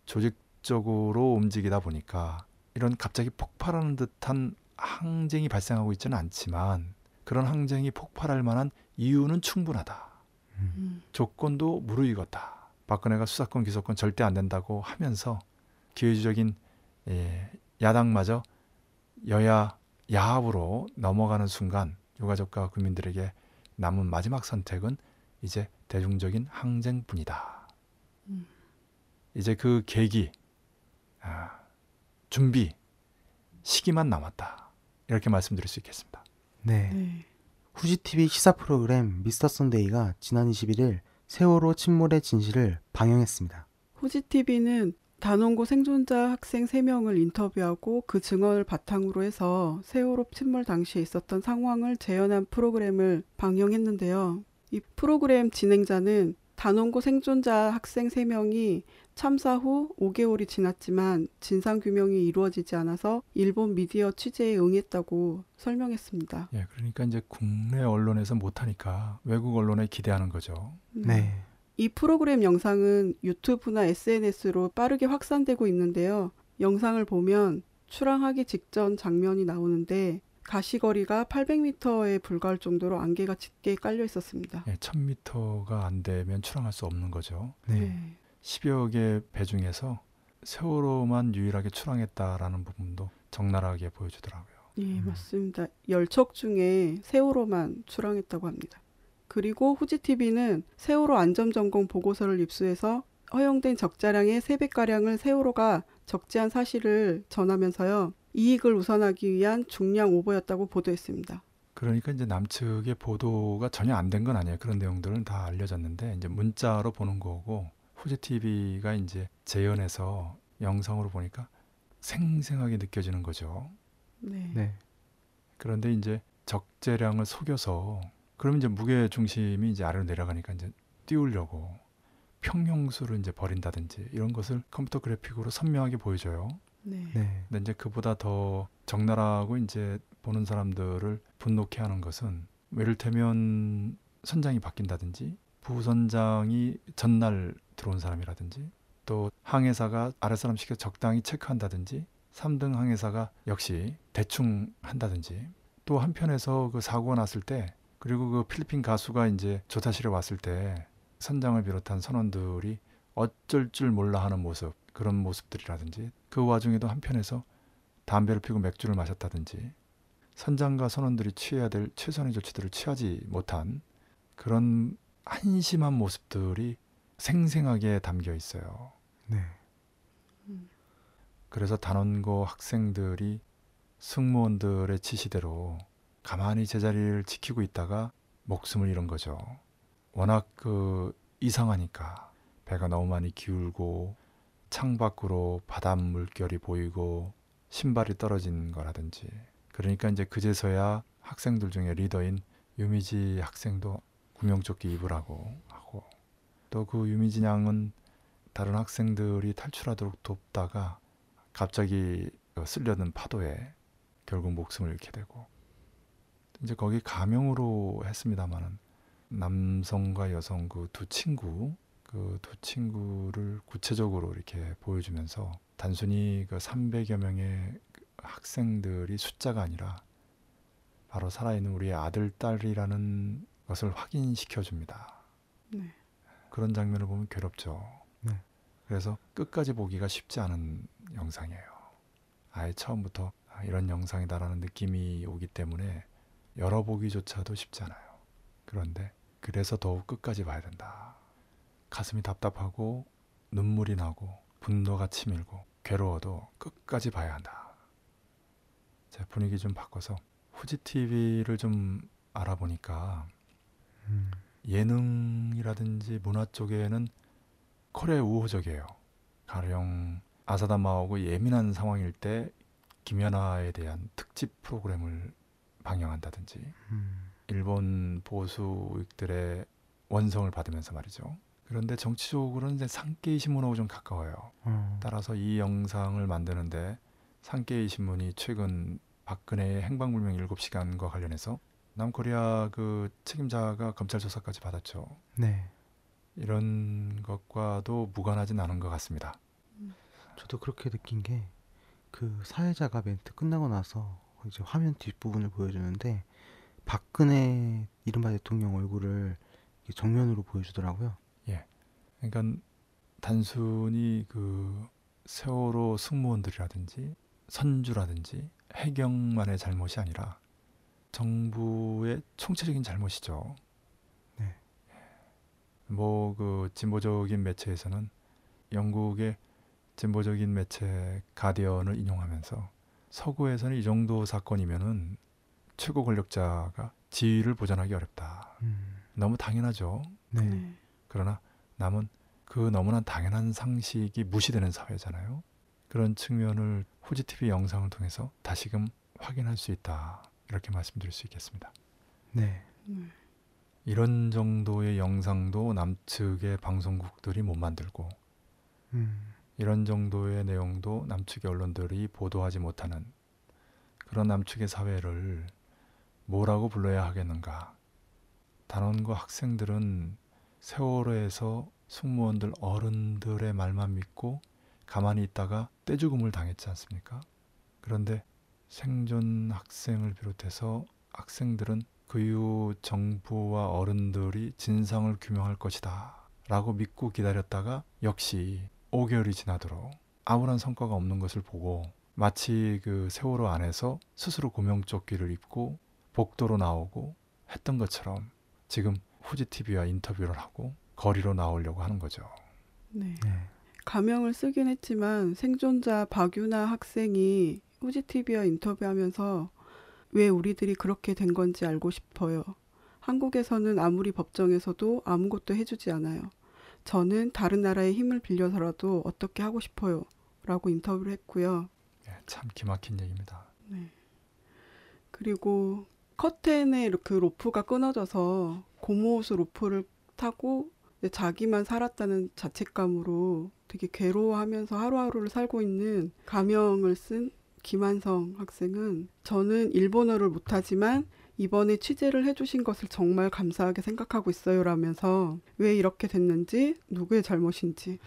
조직적으로 움직이다 보니까 이런 갑자기 폭발하는 듯한 항쟁이 발생하고 있지는 않지만 그런 항쟁이 폭발할 만한 이유는 충분하다. 음. 조건도 무르익었다. 박근혜가 수사권 기소권 절대 안 된다고 하면서 기회주의적인 예, 야당마저 여야 야합으로 넘어가는 순간 유가족과 국민들에게 남은 마지막 선택은 이제 대중적인 항쟁뿐이다. 음. 이제 그 계기, 아, 준비, 시기만 남았다. 이렇게 말씀드릴 수 있겠습니다. 네. 네. 후지TV 시사 프로그램 미스터 선데이가 지난 21일 세월호 침몰의 진실을 방영했습니다. 후지TV는 단원고 생존자 학생 3명을 인터뷰하고 그 증언을 바탕으로 해서 세월호 침몰 당시에 있었던 상황을 재현한 프로그램을 방영했는데요. 이 프로그램 진행자는 단원고 생존자 학생 3명이 참사 후 5개월이 지났지만 진상규명이 이루어지지 않아서 일본 미디어 취재에 응했다고 설명했습니다. 예, 그러니까 이제 국내 언론에서 못하니까 외국 언론에 기대하는 거죠. 네. 이 프로그램 영상은 유튜브나 SNS로 빠르게 확산되고 있는데요. 영상을 보면 출항하기 직전 장면이 나오는데 가시거리가 800m에 불과할 정도로 안개가 짙게 깔려 있었습니다. 예, 1000m가 안 되면 출항할 수 없는 거죠. 네. 10여 개 배 중에서 세월호만 유일하게 출항했다라는 부분도 적나라하게 보여주더라고요. 예, 음. 맞습니다. 열척 중에 세월호만 출항했다고 합니다. 그리고 후지TV는 세월호 안전점검 보고서를 입수해서 허용된 적자량의 3배가량을 세월호가 적재한 사실을 전하면서요. 이익을 우선하기 위한 중량 오버였다고 보도했습니다. 그러니까 이제 남측의 보도가 전혀 안 된 건 아니에요. 그런 내용들은 다 알려졌는데 이제 문자로 보는 거고 후지 TV가 이제 재연해서 영상으로 보니까 생생하게 느껴지는 거죠. 네. 네. 그런데 이제 적재량을 속여서 그러면 이제 무게 중심이 이제 아래로 내려가니까 이제 띄우려고 평형수를 이제 버린다든지 이런 것을 컴퓨터 그래픽으로 선명하게 보여줘요. 네. 네. 근데 이제 그보다 더 적나라하고 이제 보는 사람들을 분노케 하는 것은 이를테면 선장이 바뀐다든지 부선장이 전날 들어온 사람이라든지 또 항해사가 아랫사람 시켜 적당히 체크한다든지 3등 항해사가 역시 대충 한다든지 또 한편에서 그 사고가 났을 때 그리고 그 필리핀 가수가 이제 조사실에 왔을 때 선장을 비롯한 선원들이 어쩔 줄 몰라 하는 모습 그런 모습들이라든지 그 와중에도 한편에서 담배를 피고 맥주를 마셨다든지 선장과 선원들이 취해야 될 최선의 조치들을 취하지 못한 그런 한심한 모습들이 생생하게 담겨 있어요. 네. 그래서 단원고 학생들이 승무원들의 지시대로 가만히 제자리를 지키고 있다가 목숨을 잃은 거죠. 워낙 그 이상하니까 배가 너무 많이 기울고 창 밖으로 바닷 물결이 보이고 신발이 떨어진 거라든지. 그러니까 이제 그제서야 학생들 중에 리더인 유미지 학생도 구명조끼 입으라고 하고. 또 그 유미지 양은 다른 학생들이 탈출하도록 돕다가 갑자기 그 쓸려든 파도에 결국 목숨을 잃게 되고 이제 거기 가명으로 했습니다마는 남성과 여성 그 두 친구 그 두 친구를 구체적으로 이렇게 보여주면서 단순히 그 300여 명의 그 학생들이 숫자가 아니라 바로 살아있는 우리의 아들 딸이라는 것을 확인시켜 줍니다. 네. 그런 장면을 보면 괴롭죠. 네. 그래서 끝까지 보기가 쉽지 않은 영상이에요. 아예 처음부터 아, 이런 영상이다라는 느낌이 오기 때문에 열어보기조차도 쉽지 않아요. 그런데 그래서 더욱 끝까지 봐야 된다. 가슴이 답답하고 눈물이 나고 분노가 치밀고 괴로워도 끝까지 봐야 한다. 제 분위기 좀 바꿔서 후지 TV를 좀 알아보니까 음. 예능이라든지 문화 쪽에는 코레 우호적이에요. 가령 아사다마오고 예민한 상황일 때 김연아에 대한 특집 프로그램을 방영한다든지 음. 일본 보수 우익들의 원성을 받으면서 말이죠. 그런데 정치적으로는 이제 상케이 신문하고 좀 가까워요. 어. 따라서 이 영상을 만드는데 상케이 신문이 최근 박근혜의 행방불명 7시간과 관련해서 남코리아 그 책임자가 검찰 조사까지 받았죠. 네. 이런 것과도 무관하진 않은 것 같습니다. 저도 그렇게 느낀 게 그 사회자가 멘트 끝나고 나서 이제 화면 뒷부분을 보여주는데 박근혜 이른바 대통령 얼굴을 정면으로 보여주더라고요. 그러니까 단순히 그 세월호 승무원들이라든지 선주라든지 해경만의 잘못이 아니라 정부의 총체적인 잘못이죠. 네. 뭐그 진보적인 매체에서는 영국의 진보적인 매체 가디언을 인용하면서 서구에서는 이 정도 사건이면은 최고 권력자가 지위를 보전하기 어렵다. 음. 너무 당연하죠. 네. 네. 그러나 남은 그 너무나 당연한 상식이 무시되는 사회잖아요. 그런 측면을 후지 TV 영상을 통해서 다시금 확인할 수 있다. 이렇게 말씀드릴 수 있겠습니다. 네. 네. 이런 정도의 영상도 남측의 방송국들이 못 만들고 음. 이런 정도의 내용도 남측의 언론들이 보도하지 못하는 그런 남측의 사회를 뭐라고 불러야 하겠는가? 단원과 학생들은 세월호에서 승무원들 어른들의 말만 믿고 가만히 있다가 떼죽음을 당했지 않습니까? 그런데 생존 학생을 비롯해서 학생들은 그 이후 정부와 어른들이 진상을 규명할 것이다 라고 믿고 기다렸다가 역시 5개월이 지나도록 아무런 성과가 없는 것을 보고 마치 그 세월호 안에서 스스로 구명조끼를 입고 복도로 나오고 했던 것처럼 지금 후지 TV와 인터뷰를 하고 거리로 나오려고 하는 거죠. 네. 네. 가명을 쓰긴 했지만 생존자 박유나 학생이 후지TV와 인터뷰하면서 왜 우리들이 그렇게 된 건지 알고 싶어요. 한국에서는 아무리 법정에서도 아무것도 해주지 않아요. 저는 다른 나라의 힘을 빌려서라도 어떻게 하고 싶어요. 라고 인터뷰를 했고요. 예, 참 기막힌 얘기입니다. 그리고 커튼에 이렇게 로프가 끊어져서 고무호수 로프를 타고 자기만 살았다는 자책감으로 되게 괴로워하면서 하루하루를 살고 있는 가명을 쓴 김한성 학생은 저는 일본어를 못하지만 이번에 취재를 해주신 것을 정말 감사하게 생각하고 있어요 라면서 왜 이렇게 됐는지 누구의 잘못인지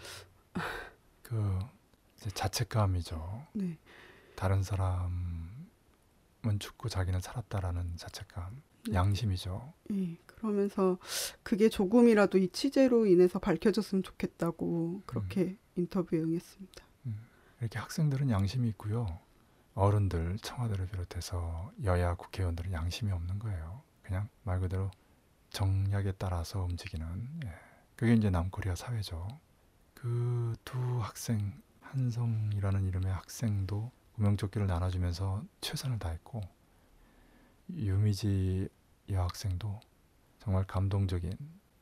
그 자책감이죠. 네. 다른 사람은 죽고 자기는 살았다라는 자책감, 네. 양심이죠. 예, 그러면서 그게 조금이라도 이 취재로 인해서 밝혀졌으면 좋겠다고 그렇게 인터뷰에 응했습니다. 이렇게 학생들은 양심이 있고요. 어른들, 청와대를 비롯해서 여야 국회의원들은 양심이 없는 거예요. 그냥 말 그대로 정략에 따라서 움직이는 예. 그게 이제 남코리아 사회죠. 그 두 학생 한성이라는 이름의 학생도 구명조끼를 나눠주면서 최선을 다했고 유미지 여학생도 정말 감동적인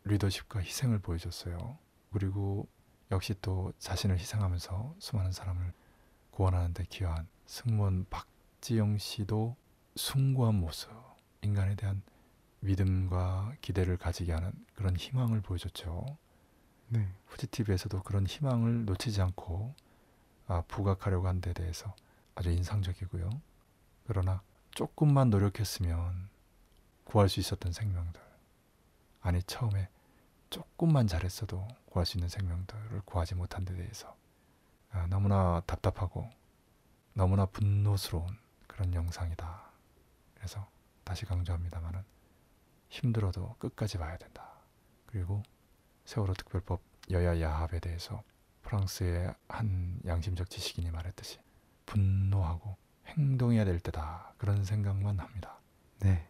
리더십과 희생을 보여줬어요. 그리고 역시 또 자신을 희생하면서 수많은 사람을 구원하는 데 기여한 승무원 박지영 씨도 숭고한 모습, 인간에 대한 믿음과 기대를 가지게 하는 그런 희망을 보여줬죠. 네. 후지TV에서도 그런 희망을 놓치지 않고 아, 부각하려고 한 데 대해서 아주 인상적이고요. 그러나 조금만 노력했으면 구할 수 있었던 생명들. 아니 처음에 조금만 잘했어도 구할 수 있는 생명들을 구하지 못한 데 대해서 아, 너무나 답답하고 너무나 분노스러운 그런 영상이다. 그래서 다시 강조합니다만은 힘들어도 끝까지 봐야 된다. 그리고 세월호 특별법 여야 야합에 대해서 프랑스의 한 양심적 지식인이 말했듯이 분노하고 행동해야 될 때다 그런 생각만 합니다. 네.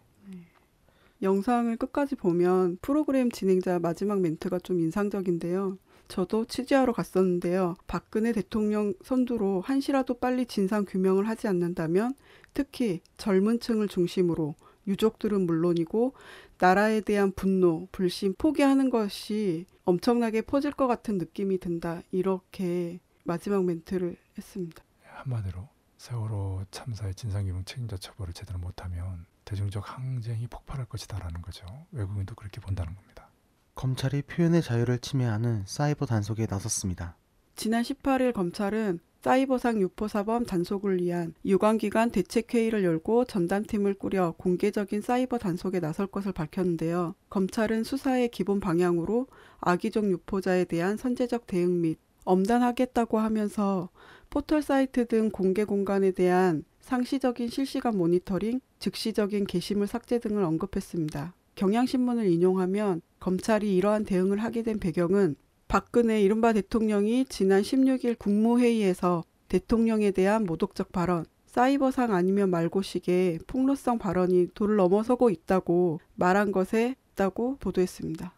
영상을 끝까지 보면 프로그램 진행자 마지막 멘트가 좀 인상적인데요. 저도 취재하러 갔었는데요. 박근혜 대통령 선두로 한시라도 빨리 진상 규명을 하지 않는다면 특히 젊은 층을 중심으로 유족들은 물론이고 나라에 대한 분노, 불신 포기하는 것이 엄청나게 퍼질 것 같은 느낌이 든다. 이렇게 마지막 멘트를 했습니다. 한마디로 세월호 참사의 진상규명 책임자 처벌을 제대로 못하면 대중적 항쟁이 폭발할 것이다라는 거죠. 외국인도 그렇게 본다는 겁니다. 검찰이 표현의 자유를 침해하는 사이버 단속에 나섰습니다. 지난 18일 검찰은 사이버상 유포사범 단속을 위한 유관기관 대책회의를 열고 전담팀을 꾸려 공개적인 사이버 단속에 나설 것을 밝혔는데요. 검찰은 수사의 기본 방향으로 악의적 유포자에 대한 선제적 대응 및 엄단하겠다고 하면서 포털 사이트 등 공개 공간에 대한 상시적인 실시간 모니터링, 즉시적인 게시물 삭제 등을 언급했습니다. 경향신문을 인용하면 검찰이 이러한 대응을 하게 된 배경은 박근혜 이른바 대통령이 지난 16일 국무회의에서 대통령에 대한 모독적 발언, 사이버상 아니면 말고식의 폭로성 발언이 도를 넘어서고 있다고 말한 것에 있다고 보도했습니다.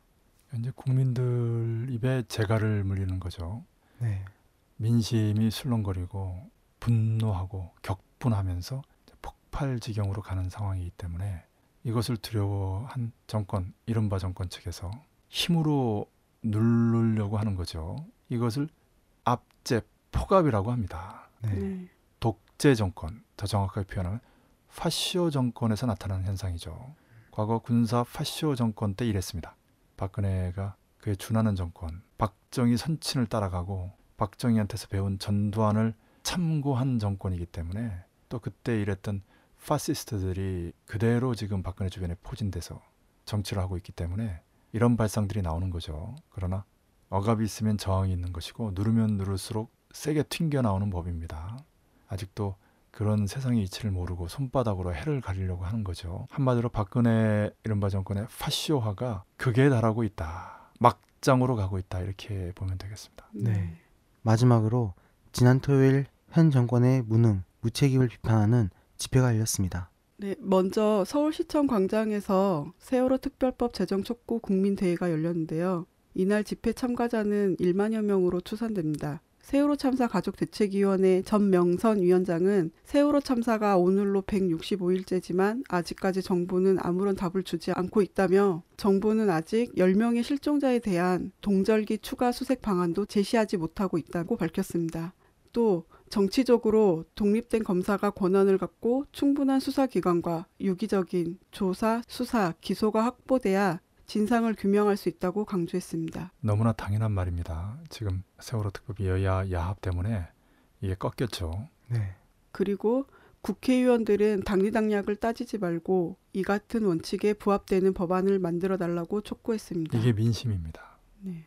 현재 국민들 입에 재갈을 물리는 거죠. 네. 민심이 술렁거리고 분노하고 격분하면서 폭발 지경으로 가는 상황이기 때문에 이것을 두려워한 정권, 이른바 정권 측에서 힘으로 누르려고 하는 거죠. 이것을 압제, 포갑이라고 합니다. 네. 네. 독재 정권, 더 정확하게 표현하면 파쇼 정권에서 나타나는 현상이죠. 과거 군사 파쇼 정권 때 이랬습니다. 박근혜가 그에 준하는 정권, 박정희 선친을 따라가고 박정희한테서 배운 전두환을 참고한 정권이기 때문에 또 그때 일했던 파시스트들이 그대로 지금 박근혜 주변에 포진돼서 정치를 하고 있기 때문에 이런 발상들이 나오는 거죠. 그러나 억압이 있으면 저항이 있는 것이고 누르면 누를수록 세게 튕겨 나오는 법입니다. 아직도 그런 세상의 이치를 모르고 손바닥으로 해를 가리려고 하는 거죠. 한마디로 박근혜 이른바 정권의 파쇼화가 극에 달하고 있다. 막장으로 가고 있다. 이렇게 보면 되겠습니다. 네. 마지막으로 지난 토요일 현 정권의 무능, 무책임을 비판하는 집회가 열렸습니다. 네, 먼저 서울시청 광장에서 세월호 특별법 제정 촉구 국민대회가 열렸는데요. 이날 집회 참가자는 1만여 명으로 추산됩니다. 세월호 참사 가족 대책위원회 전명선 위원장은 세월호 참사가 오늘로 165일째지만 아직까지 정부는 아무런 답을 주지 않고 있다며 정부는 아직 10명의 실종자에 대한 동절기 추가 수색 방안도 제시하지 못하고 있다고 밝혔습니다. 또 정치적으로 독립된 검사가 권한을 갖고 충분한 수사기관과 유기적인 조사, 수사, 기소가 확보돼야 진상을 규명할 수 있다고 강조했습니다. 너무나 당연한 말입니다. 지금 세월호 특급이 여야 야합 때문에 이게 꺾였죠. 네. 그리고 국회의원들은 당리당략을 따지지 말고 이 같은 원칙에 부합되는 법안을 만들어 달라고 촉구했습니다. 이게 민심입니다. 네.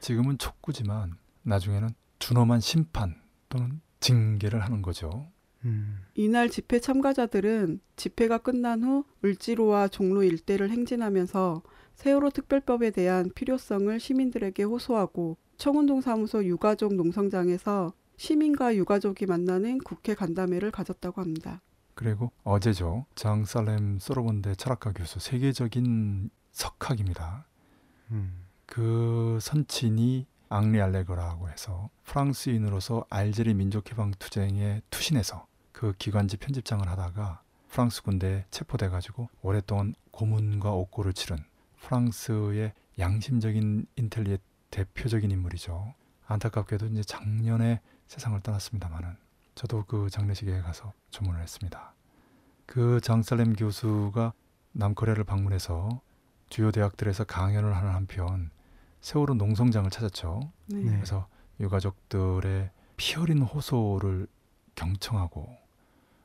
지금은 촉구지만 나중에는 준엄한 심판 또는 징계를 하는 거죠. 음, 이날 집회 참가자들은 집회가 끝난 후 을지로와 종로 일대를 행진하면서 세월호 특별법에 대한 필요성을 시민들에게 호소하고 청운동 사무소 유가족 농성장에서 시민과 유가족이 만나는 국회 간담회를 가졌다고 합니다. 그리고 어제죠. 장살렘 소로본대 철학과 교수 세계적인 석학입니다. 음, 그 선친이 앙리 알레거라고 해서 프랑스인으로서 알제리 민족해방 투쟁에 투신해서 그 기관지 편집장을 하다가 프랑스 군대에 체포돼 가지고 오랫동안 고문과 옥고를 치른 프랑스의 양심적인 인텔리의 대표적인 인물이죠. 안타깝게도 이제 작년에 세상을 떠났습니다마는 저도 그 장례식에 가서 조문을 했습니다. 그 장살렘 교수가 남코리아를 방문해서 주요 대학들에서 강연을 하는 한편 세월호 농성장을 찾았죠. 네. 네. 그래서 유가족들의 피 어린 호소를 경청하고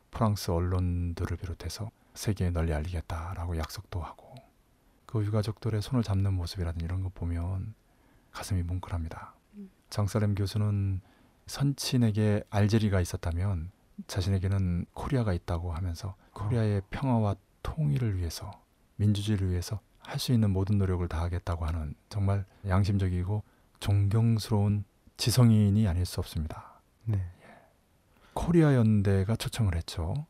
프랑스 언론들을 비롯해서 세계에 널리 알리겠다라고 약속도 하고 그 유가족들의 손을 잡는 모습이라든지 이런 거 보면 가슴이 뭉클합니다. 음. 장사렘 교수는 선친에게 알제리가 있었다면 자신에게는 코리아가 있다고 하면서 코리아의 평화와 통일을 위해서 민주주의를 위해서 할 수 있는 모든 노력을 다하겠다고 하는 정말 양심적이고 존경스러운 지성인이 아닐 수 없습니다. 네. 코리아 연대가 초청을 했죠.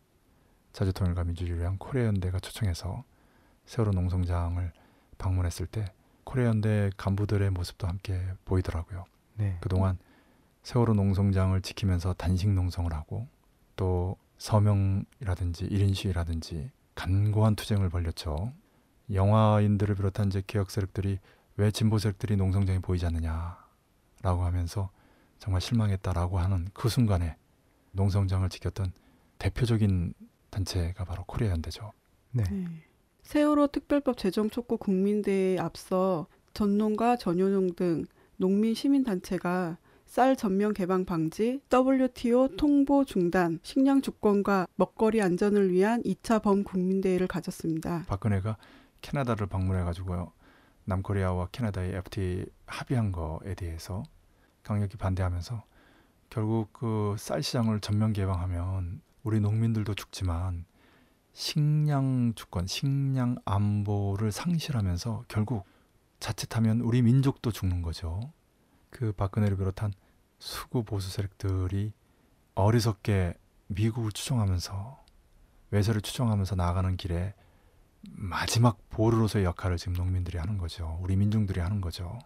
자주통일과 민주주의를 위한 코리아 연대가 초청해서 세월호 농성장을 방문했을 때 코리아 연대 간부들의 모습도 함께 보이더라고요. 네. 그동안 세월호 농성장을 지키면서 단식 농성을 하고 또 서명이라든지 1인 시위라든지 간고한 투쟁을 벌였죠. 영화인들을 비롯한 이제 개혁 세력들이 왜 진보 세력들이 농성장에 보이지 않느냐라고 하면서 정말 실망했다라고 하는 그 순간에 농성장을 지켰던 대표적인 단체가 바로 코리아 연대죠. 네. 네. 세월호 특별법 제정 촉구 국민대회에 앞서 전농가 전효농 등 농민 시민 단체가 쌀 전면 개방 방지, WTO 통보 중단, 식량 주권과 먹거리 안전을 위한 2차 범국민대회를 가졌습니다. 박근혜가 캐나다를 방문해 가지고요. 남코리아와 캐나다의 FTA 합의한 거에 대해서 강력히 반대하면서 결국 그 쌀 시장을 전면 개방하면 우리 농민들도 죽지만 식량 주권, 식량 안보를 상실하면서 결국 자칫하면 우리 민족도 죽는 거죠. 그 박근혜를 비롯한 수구 보수 세력들이 어리석게 미국을 추종하면서 외세를 추종하면서 나아가는 길에 마지막 보루로서의 역할을 지금 농민들이 하는 거죠. 우리 민중들이 하는 거죠.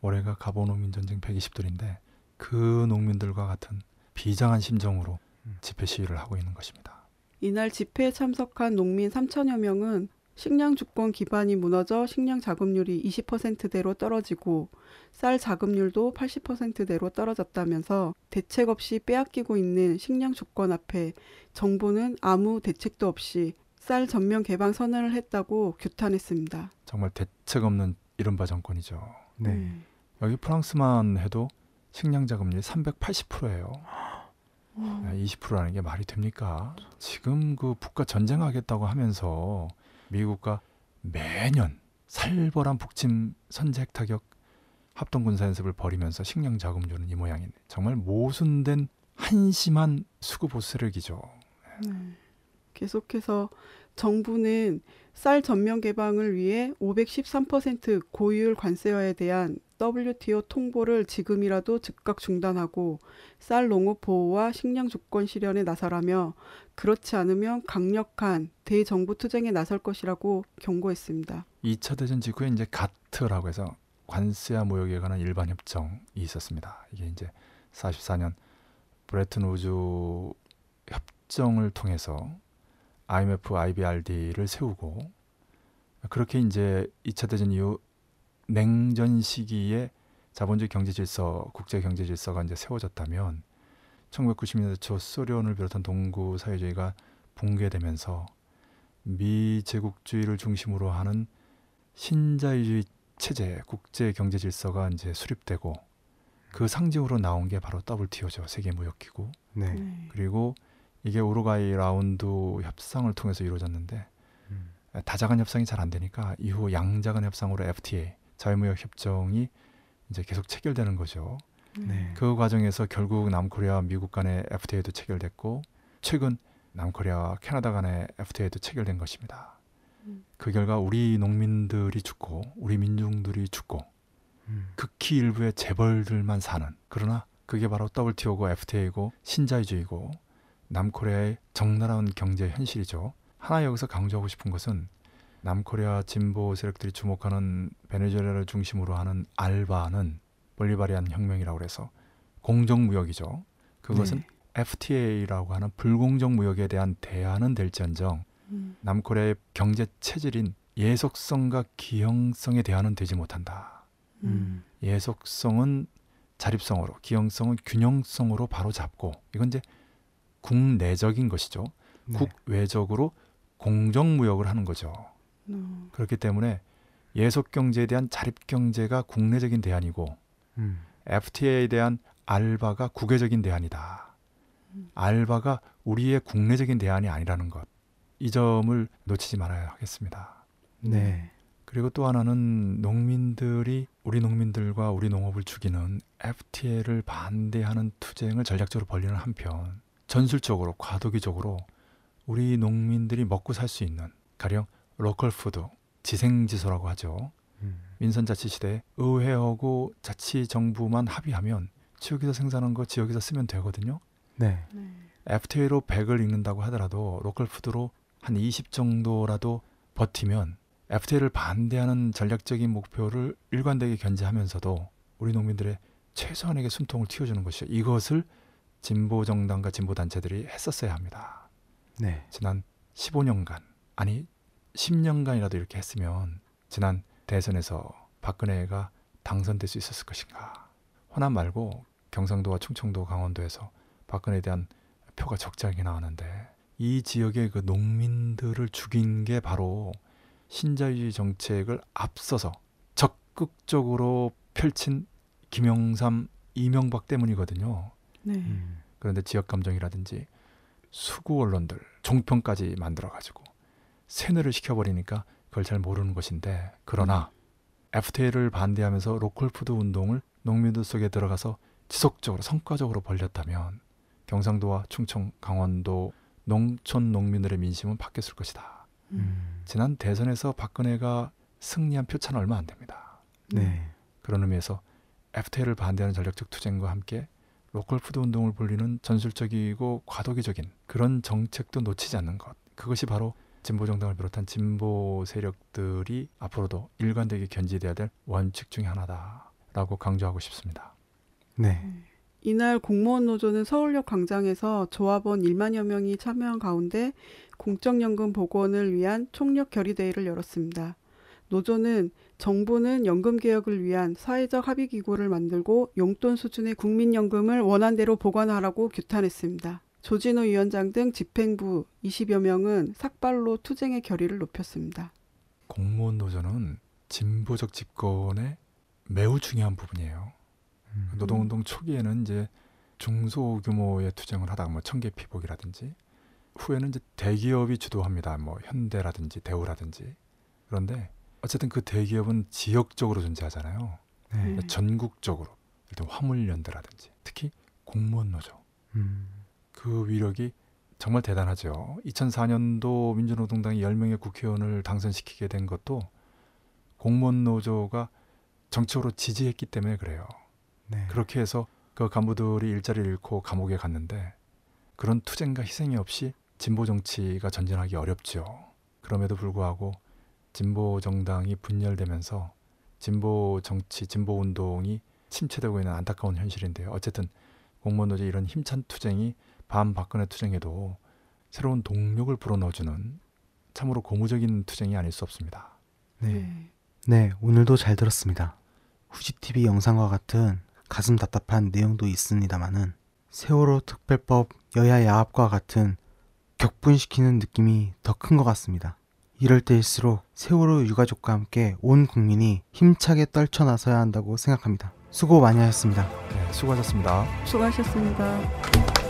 올해가 가보 농민 전쟁 120돌인데 그 농민들과 같은 비장한 심정으로 음. 집회 시위를 하고 있는 것입니다. 이날 집회에 참석한 농민 3천여 명은 식량 주권 기반이 무너져 식량 자급률이 20%대로 떨어지고 쌀 자급률도 80%대로 떨어졌다면서 대책 없이 빼앗기고 있는 식량 주권 앞에 정부는 아무 대책도 없이 쌀 전면 개방 선언을 했다고 규탄했습니다. 정말 대책 없는 이른바 정권이죠. 네. 여기 프랑스만 해도 식량 자급률이 380%예요. 음. 20%라는 게 말이 됩니까? 지금 그 북과 전쟁하겠다고 하면서 미국과 매년 살벌한 북침 선제 타격 합동 군사 연습을 벌이면서 식량 자금률은 이 모양인데 정말 모순된 한심한 수구 보수 세력이죠. 예. 계속해서 정부는 쌀 전면 개방을 위해 513% 고유율 관세와에 대한 WTO 통보를 지금이라도 즉각 중단하고 쌀 농업 보호와 식량 조건 실현에 나서라며 그렇지 않으면 강력한 대정부 투쟁에 나설 것이라고 경고했습니다. 2차 대전 직후에 이제 가트라고 해서 관세와 무역에 관한 일반 협정이 있었습니다. 이게 이제 44년 브레튼 우즈 협정을 통해서 IMF, IBRD를 세우고 그렇게 이제 2차 대전 이후 냉전 시기에 자본주의 경제 질서, 국제 경제 질서가 이제 세워졌다면 1990년대 초 소련을 비롯한 동구 사회주의가 붕괴되면서 미 제국주의를 중심으로 하는 신자유주의 체제, 국제 경제 질서가 이제 수립되고 그 상징으로 나온 게 바로 WTO죠. 세계 무역 기구. 네. 그리고 이게 우루과이 라운드 협상을 통해서 이루어졌는데 음. 다자간 협상이 잘 안 되니까 이후 양자간 협상으로 FTA 자유무역 협정이 이제 계속 체결되는 거죠. 네. 그 과정에서 결국 남코리아와 미국 간의 FTA도 체결됐고 최근 남코리아와 캐나다 간의 FTA도 체결된 것입니다. 음. 그 결과 우리 농민들이 죽고 우리 민중들이 죽고 음. 극히 일부의 재벌들만 사는 그러나 그게 바로 WTO고 FTA고 신자유주의고 남코리아의 적나라한 경제 현실이죠. 하나 여기서 강조하고 싶은 것은 남코리아 진보 세력들이 주목하는 베네수엘라를 중심으로 하는 알바는 볼리바리안 혁명이라고 해서 공정 무역이죠. 그것은 네. FTA라고 하는 불공정 무역에 대한 대안은 될지언정 음. 남코리아의 경제 체질인 예속성과 기형성에 대안은 되지 못한다. 음. 예속성은 자립성으로, 기형성은 균형성으로 바로 잡고 이건 이제 국내적인 것이죠. 네. 국외적으로 공정무역을 하는 거죠. 어, 그렇기 때문에 예속 경제에 대한 자립 경제가 국내적인 대안이고 음. FTA에 대한 알바가 국외적인 대안이다. 알바가 우리의 국내적인 대안이 아니라는 것. 이 점을 놓치지 말아야 하겠습니다. 네. 그리고 또 하나는 농민들이 우리 농민들과 우리 농업을 죽이는 FTA를 반대하는 투쟁을 전략적으로 벌리는 한편 전술적으로 과도기적으로 우리 농민들이 먹고 살 수 있는 가령 로컬 푸드 지산지소라고 하죠. 음. 민선자치 시대에 의회하고 자치정부만 합의하면 지역에서 생산한 거 지역에서 쓰면 되거든요. 네. 네. FTA로 100을 잃는다고 하더라도 로컬 푸드로 한 20 정도라도 버티면 FTA를 반대하는 전략적인 목표를 일관되게 견지하면서도 우리 농민들의 최소한에게 숨통을 틔워주는 것이죠. 이것을 진보 정당과 진보 단체들이 했었어야 합니다. 네. 지난 15년간 아니 10년간이라도 이렇게 했으면 지난 대선에서 박근혜가 당선될 수 있었을 것인가. 호남 말고 경상도와 충청도, 강원도에서 박근혜에 대한 표가 적잖게 나왔는데 이 지역의 그 농민들을 죽인 게 바로 신자유주의 정책을 앞서서 적극적으로 펼친 김영삼, 이명박 때문이거든요. 네. 음. 그런데 지역 감정이라든지 수구 언론들 종편까지 만들어 가지고 세뇌를 시켜버리니까 그걸 잘 모르는 것인데 그러나 FTA를 반대하면서 로컬 푸드 운동을 농민들 속에 들어가서 지속적으로 성과적으로 벌렸다면 경상도와 충청, 강원도 농촌 농민들의 민심은 바뀌었을 것이다. 음. 지난 대선에서 박근혜가 승리한 표차는 얼마 안 됩니다. 네. 그런 의미에서 FTA를 반대하는 전략적 투쟁과 함께 로컬 푸드 운동을 불리는 전술적이고 과도기적인 그런 정책도 놓치지 않는 것. 그것이 바로 진보 정당을 비롯한 진보 세력들이 앞으로도 일관되게 견지돼야 될 원칙 중에 하나다라고 강조하고 싶습니다. 네. 이날 공무원 노조는 서울역 광장에서 조합원 1만여 명이 참여한 가운데 공적연금 복원을 위한 총력 결의대회를 열었습니다. 노조는 정부는 연금 개혁을 위한 사회적 합의 기구를 만들고 용돈 수준의 국민연금을 원안대로 보관하라고 규탄했습니다. 조진호 위원장 등 집행부 20여 명은 삭발로 투쟁의 결의를 높였습니다. 공무원 노조는 진보적 집권의 매우 중요한 부분이에요. 음. 노동운동 초기에는 이제 중소규모의 투쟁을 하다가 뭐 청계 피복이라든지 후에는 이제 대기업이 주도합니다. 뭐 현대라든지 대우라든지 그런데 어쨌든 그 대기업은 지역적으로 존재하잖아요. 네. 네. 전국적으로 일단 화물연대라든지 특히 공무원 노조 음. 그 위력이 정말 대단하죠. 2004년도 민주노동당이 10명의 국회의원을 당선시키게 된 것도 공무원 노조가 정치적으로 지지했기 때문에 그래요. 네. 그렇게 해서 그 간부들이 일자리를 잃고 감옥에 갔는데 그런 투쟁과 희생이 없이 진보 정치가 전진하기 어렵죠. 그럼에도 불구하고 진보 정당이 분열되면서 진보 정치, 진보 운동이 침체되고 있는 안타까운 현실인데요. 어쨌든 공무원 노조 이런 힘찬 투쟁이 반 박근혜 투쟁에도 새로운 동력을 불어넣어주는 참으로 고무적인 투쟁이 아닐 수 없습니다. 네. 네, 오늘도 잘 들었습니다. 후지TV 영상과 같은 가슴 답답한 내용도 있습니다만은 세월호 특별법 여야 야합과 같은 격분시키는 느낌이 더 큰 것 같습니다. 이럴 때일수록 세월호 유가족과 함께 온 국민이 힘차게 떨쳐나서야 한다고 생각합니다. 수고 많이 하셨습니다. 네, 수고하셨습니다. 수고하셨습니다.